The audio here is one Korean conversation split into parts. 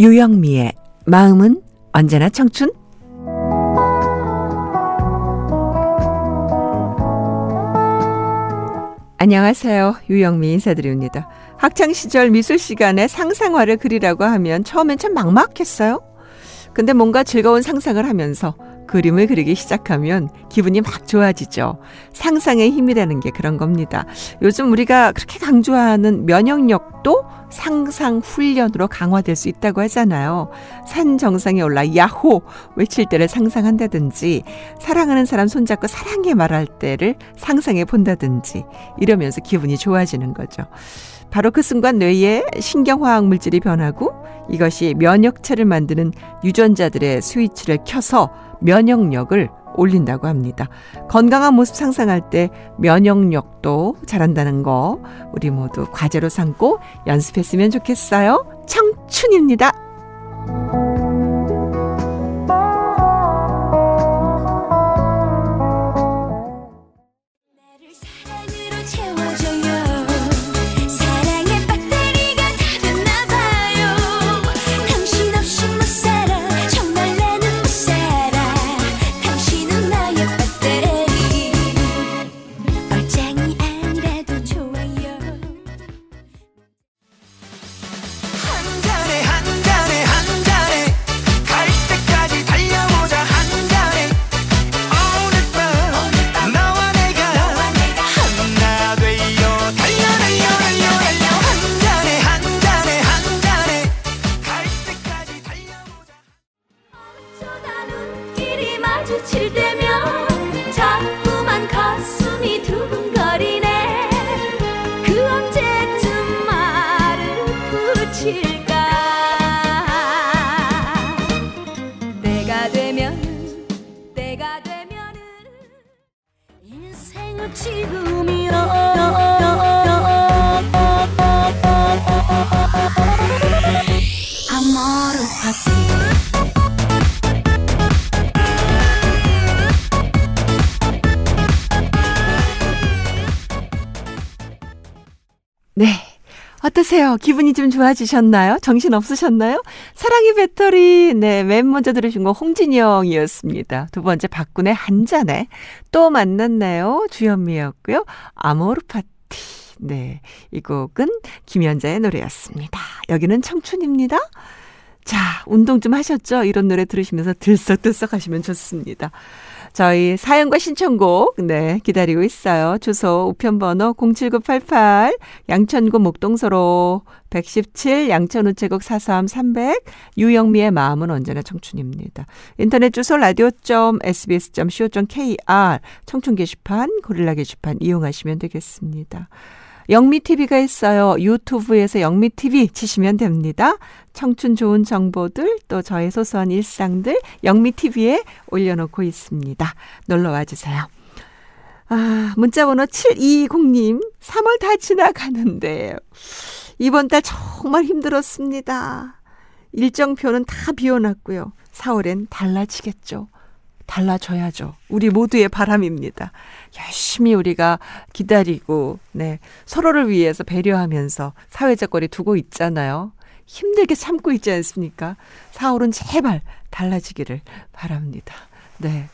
유영미의 마음은 언제나 청춘? 안녕하세요. 유영미 인사드립니다. 학창시절 미술 시간에 상상화를 그리라고 하면 처음엔 참 막막했어요. 근데 뭔가 즐거운 상상을 하면서 그림을 그리기 시작하면 기분이 막 좋아지죠. 상상의 힘이라는 게 그런 겁니다. 요즘 우리가 그렇게 강조하는 면역력도 상상 훈련으로 강화될 수 있다고 하잖아요. 산 정상에 올라 야호 외칠 때를 상상한다든지 사랑하는 사람 손잡고 사랑해 말할 때를 상상해 본다든지 이러면서 기분이 좋아지는 거죠. 바로 그 순간 뇌에 신경화학 물질이 변하고 이것이 면역체를 만드는 유전자들의 스위치를 켜서 면역력을 올린다고 합니다. 건강한 모습 상상할 때 면역력도 자란다는 거 우리 모두 과제로 삼고 연습했으면 좋겠어요. 청춘입니다. 붙일까? 때가 되면 때가 되면은 인생은 지금이여 네. 어떠세요? 기분이 좀 좋아지셨나요? 정신 없으셨나요? 사랑의 배터리, 네, 맨 먼저 들으신 거 홍진영이었습니다. 두 번째 박군의 한 잔에 또 만났나요? 주현미였고요. 아모르 파티. 네, 이 곡은 김연자의 노래였습니다. 여기는 청춘입니다. 자, 운동 좀 하셨죠? 이런 노래 들으시면서 들썩들썩 하시면 좋습니다. 저희 사연과 신청곡, 네, 기다리고 있어요. 주소, 우편번호 07988, 양천구 목동서로 117, 양천우체국 433 300, 유영미의 마음은 언제나 청춘입니다. 인터넷 주소 라디오.sbs.co.kr, 청춘 게시판, 고릴라 게시판 이용하시면 되겠습니다. 영미TV가 있어요. 유튜브에서 영미TV 치시면 됩니다. 청춘 좋은 정보들, 또 저의 소소한 일상들 영미TV에 올려놓고 있습니다. 놀러와 주세요. 아, 문자번호 720님, 3월 다 지나가는데, 이번 달 정말 힘들었습니다. 일정표는 다 비워놨고요. 4월엔 달라지겠죠. 달라져야죠. 우리 모두의 바람입니다. 열심히 우리가 기다리고, 네. 서로를 위해서 배려하면서 사회적 거리 두고 있잖아요. 힘들게 참고 있지 않습니까? 4월은 제발 달라지기를 바랍니다. 네.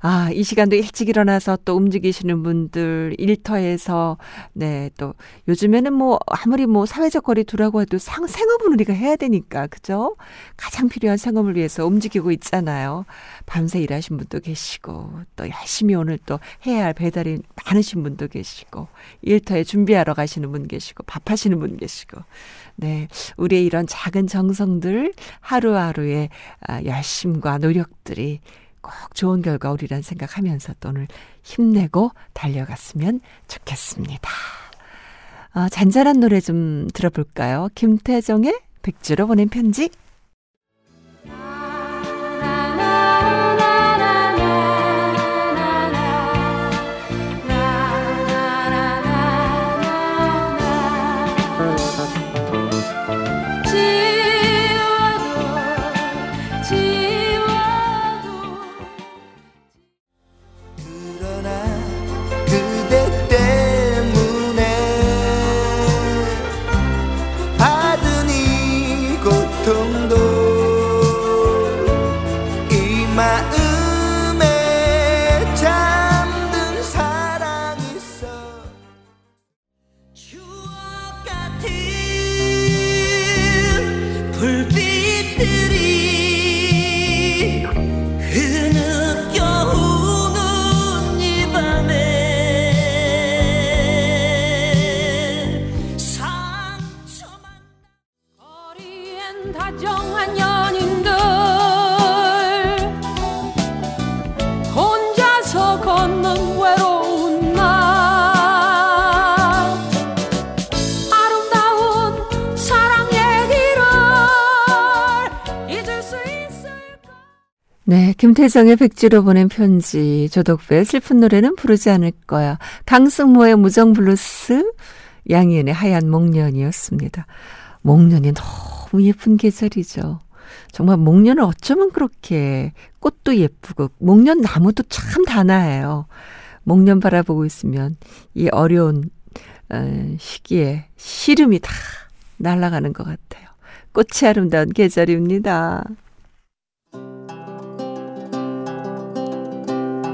아, 이 시간도 일찍 일어나서 또 움직이시는 분들, 일터에서, 네, 또, 요즘에는 뭐, 아무리 뭐, 사회적 거리 두라고 해도 상, 생업은 우리가 해야 되니까, 그죠? 가장 필요한 생업을 위해서 움직이고 있잖아요. 밤새 일하신 분도 계시고, 또 열심히 오늘 또 해야 할 배달이 많으신 분도 계시고, 일터에 준비하러 가시는 분 계시고, 밥 하시는 분 계시고, 네. 우리의 이런 작은 정성들, 하루하루의 아, 열심과 노력들이 꼭 좋은 결과 오리란 생각하면서 또 오늘 힘내고 달려갔으면 좋겠습니다. 어, 잔잔한 노래 좀 들어볼까요? 김태정의 백주로 보낸 편지. 김태성의 백지로 보낸 편지, 조덕배의 슬픈 노래는 부르지 않을 거야. 강승모의 무정 블루스, 양희은의 하얀 목련이었습니다. 목련이 너무 예쁜 계절이죠. 정말 목련은 어쩌면 그렇게 꽃도 예쁘고, 목련 나무도 참 단아해요. 목련 바라보고 있으면 이 어려운 어, 시기에 시름이 다 날아가는 것 같아요. 꽃이 아름다운 계절입니다.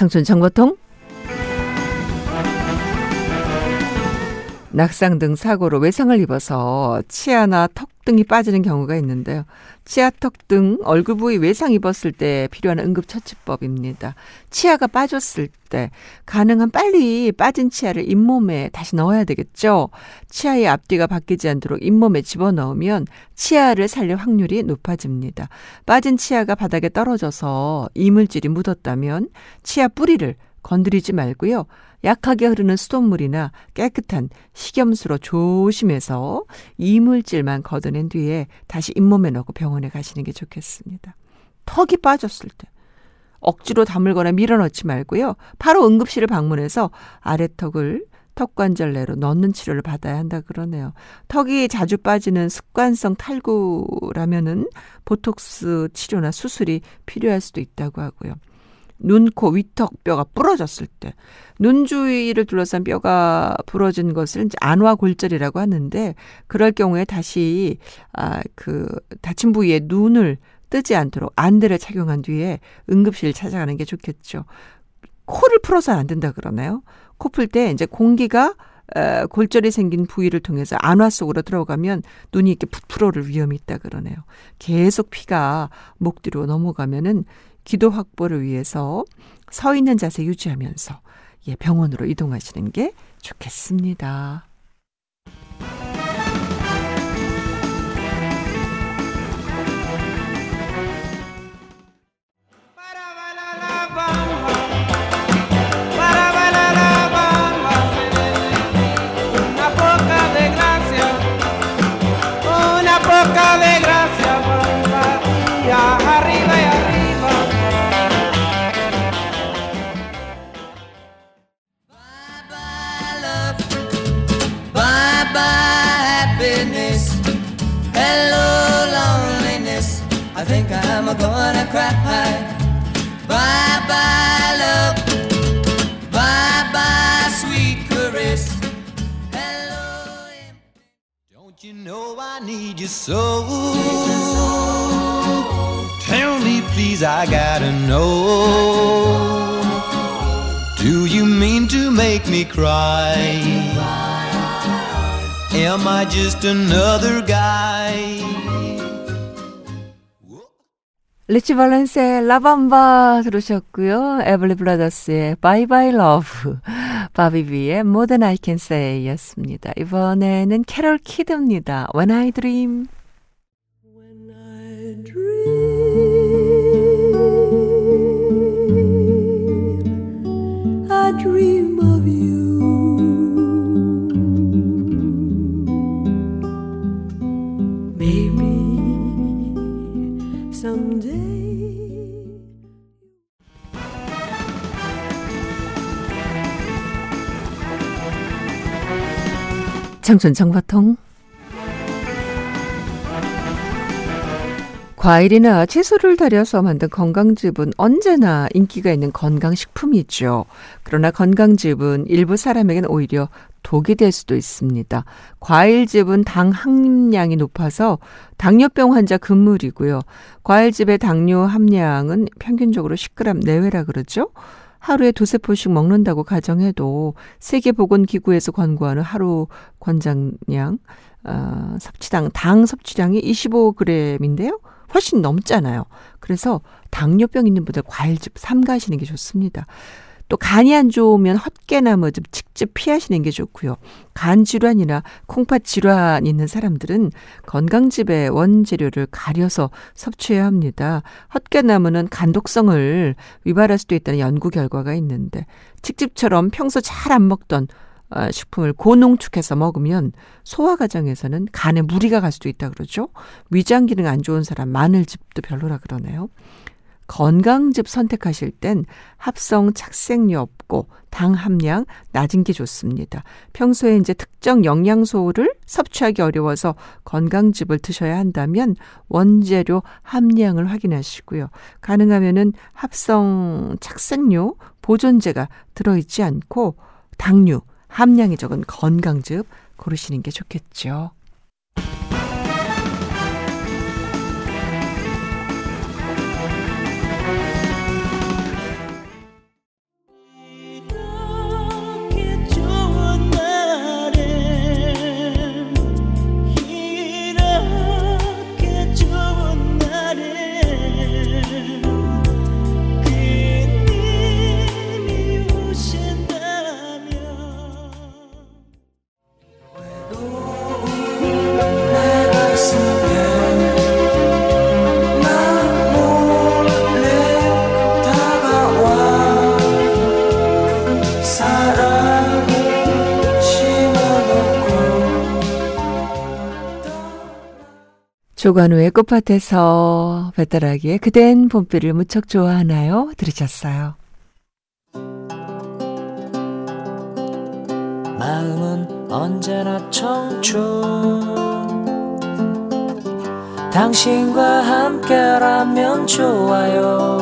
청춘 정보통 낙상 등 사고로 외상을 입어서 치아나 턱 등이 빠지는 경우가 있는데요. 치아, 턱 등 얼굴 부위 외상 입었을 때 필요한 응급 처치법입니다. 치아가 빠졌을 때 가능한 빨리 빠진 치아를 잇몸에 다시 넣어야 되겠죠. 치아의 앞뒤가 바뀌지 않도록 잇몸에 집어넣으면 치아를 살릴 확률이 높아집니다. 빠진 치아가 바닥에 떨어져서 이물질이 묻었다면 치아 뿌리를 건드리지 말고요. 약하게 흐르는 수돗물이나 깨끗한 식염수로 조심해서 이물질만 걷어낸 뒤에 다시 잇몸에 넣고 병원에 가시는 게 좋겠습니다. 턱이 빠졌을 때 억지로 다물거나 밀어넣지 말고요. 바로 응급실을 방문해서 아래턱을 턱관절 내로 넣는 치료를 받아야 한다 그러네요. 턱이 자주 빠지는 습관성 탈구라면은 보톡스 치료나 수술이 필요할 수도 있다고 하고요. 눈, 코, 위턱 뼈가 부러졌을 때, 눈 주위를 둘러싼 뼈가 부러진 것을 이제 안화 골절이라고 하는데, 그럴 경우에 다시, 아, 그, 다친 부위에 눈을 뜨지 않도록 안대를 착용한 뒤에 응급실 찾아가는 게 좋겠죠. 코를 풀어서는 안 된다 그러나요? 코 풀 때 이제 공기가 어, 골절이 생긴 부위를 통해서 안화 속으로 들어가면 눈이 이렇게 부풀어를 위험이 있다 그러네요. 계속 피가 목 뒤로 넘어가면은 기도 확보를 위해서 서 있는 자세 유지하면서 예, 병원으로 이동하시는 게 좋겠습니다. need you so? Tell me please, I gotta know. Do you mean to make me cry? Am I just another guy? 리치 발렌스의 라밤바 들으셨고요. 에블리 브라더스의 바이 바이 러브, 바비비의 More Than I Can Say 였습니다. 이번에는 캐롤 키드입니다. When I Dream. I 청춘 정보통 과일이나 채소를 달여서 만든 건강즙은 언제나 인기가 있는 건강식품이죠. 그러나 건강즙은 일부 사람에겐 오히려 독이 될 수도 있습니다. 과일즙은 당 함량이 높아서 당뇨병 환자 금물이고요. 과일즙의 당뇨 함량은 평균적으로 10g 내외라 그러죠. 하루에 두세 포씩 먹는다고 가정해도 세계보건기구에서 권고하는 하루 권장량 어, 섭취당 당 섭취량이 25g인데요. 훨씬 넘잖아요. 그래서 당뇨병 있는 분들 과일즙 삼가하시는 게 좋습니다. 또 간이 안 좋으면 헛개나무 즙 직접 피하시는 게 좋고요. 간 질환이나 콩팥 질환 있는 사람들은 건강즙의 원재료를 가려서 섭취해야 합니다. 헛개나무는 간독성을 위발할 수도 있다는 연구 결과가 있는데 칡즙처럼 평소 잘 안 먹던 어, 식품을 고농축해서 먹으면 소화 과정에서는 간에 무리가 갈 수도 있다 그러죠. 위장 기능 안 좋은 사람 마늘즙도 별로라 그러네요. 건강즙 선택하실 땐 합성 착색류 없고 당 함량 낮은 게 좋습니다. 평소에 이제 특정 영양소를 섭취하기 어려워서 건강즙을 드셔야 한다면 원재료 함량을 확인하시고요. 가능하면은 합성 착색류 보존제가 들어있지 않고 당류 함량이 적은 건강즙 고르시는 게 좋겠죠. 조관우의 꽃밭에서 배따라기에 그댄 봄비를 무척 좋아하나요? 들으셨어요. 마음은 언제나 청춘 당신과 함께라면 좋아요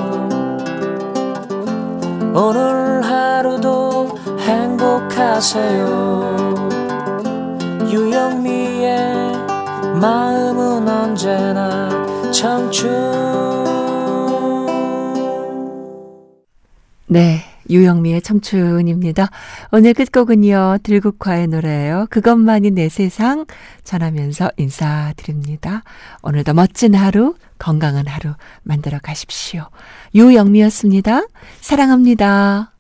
오늘 하루도 행복하세요 유영미의 마음은 언제나 청춘 네. 유영미의 청춘입니다. 오늘 끝곡은요, 들국화의 노래예요. 그것만이 내 세상 전하면서 인사드립니다. 오늘도 멋진 하루, 건강한 하루 만들어 가십시오. 유영미였습니다. 사랑합니다.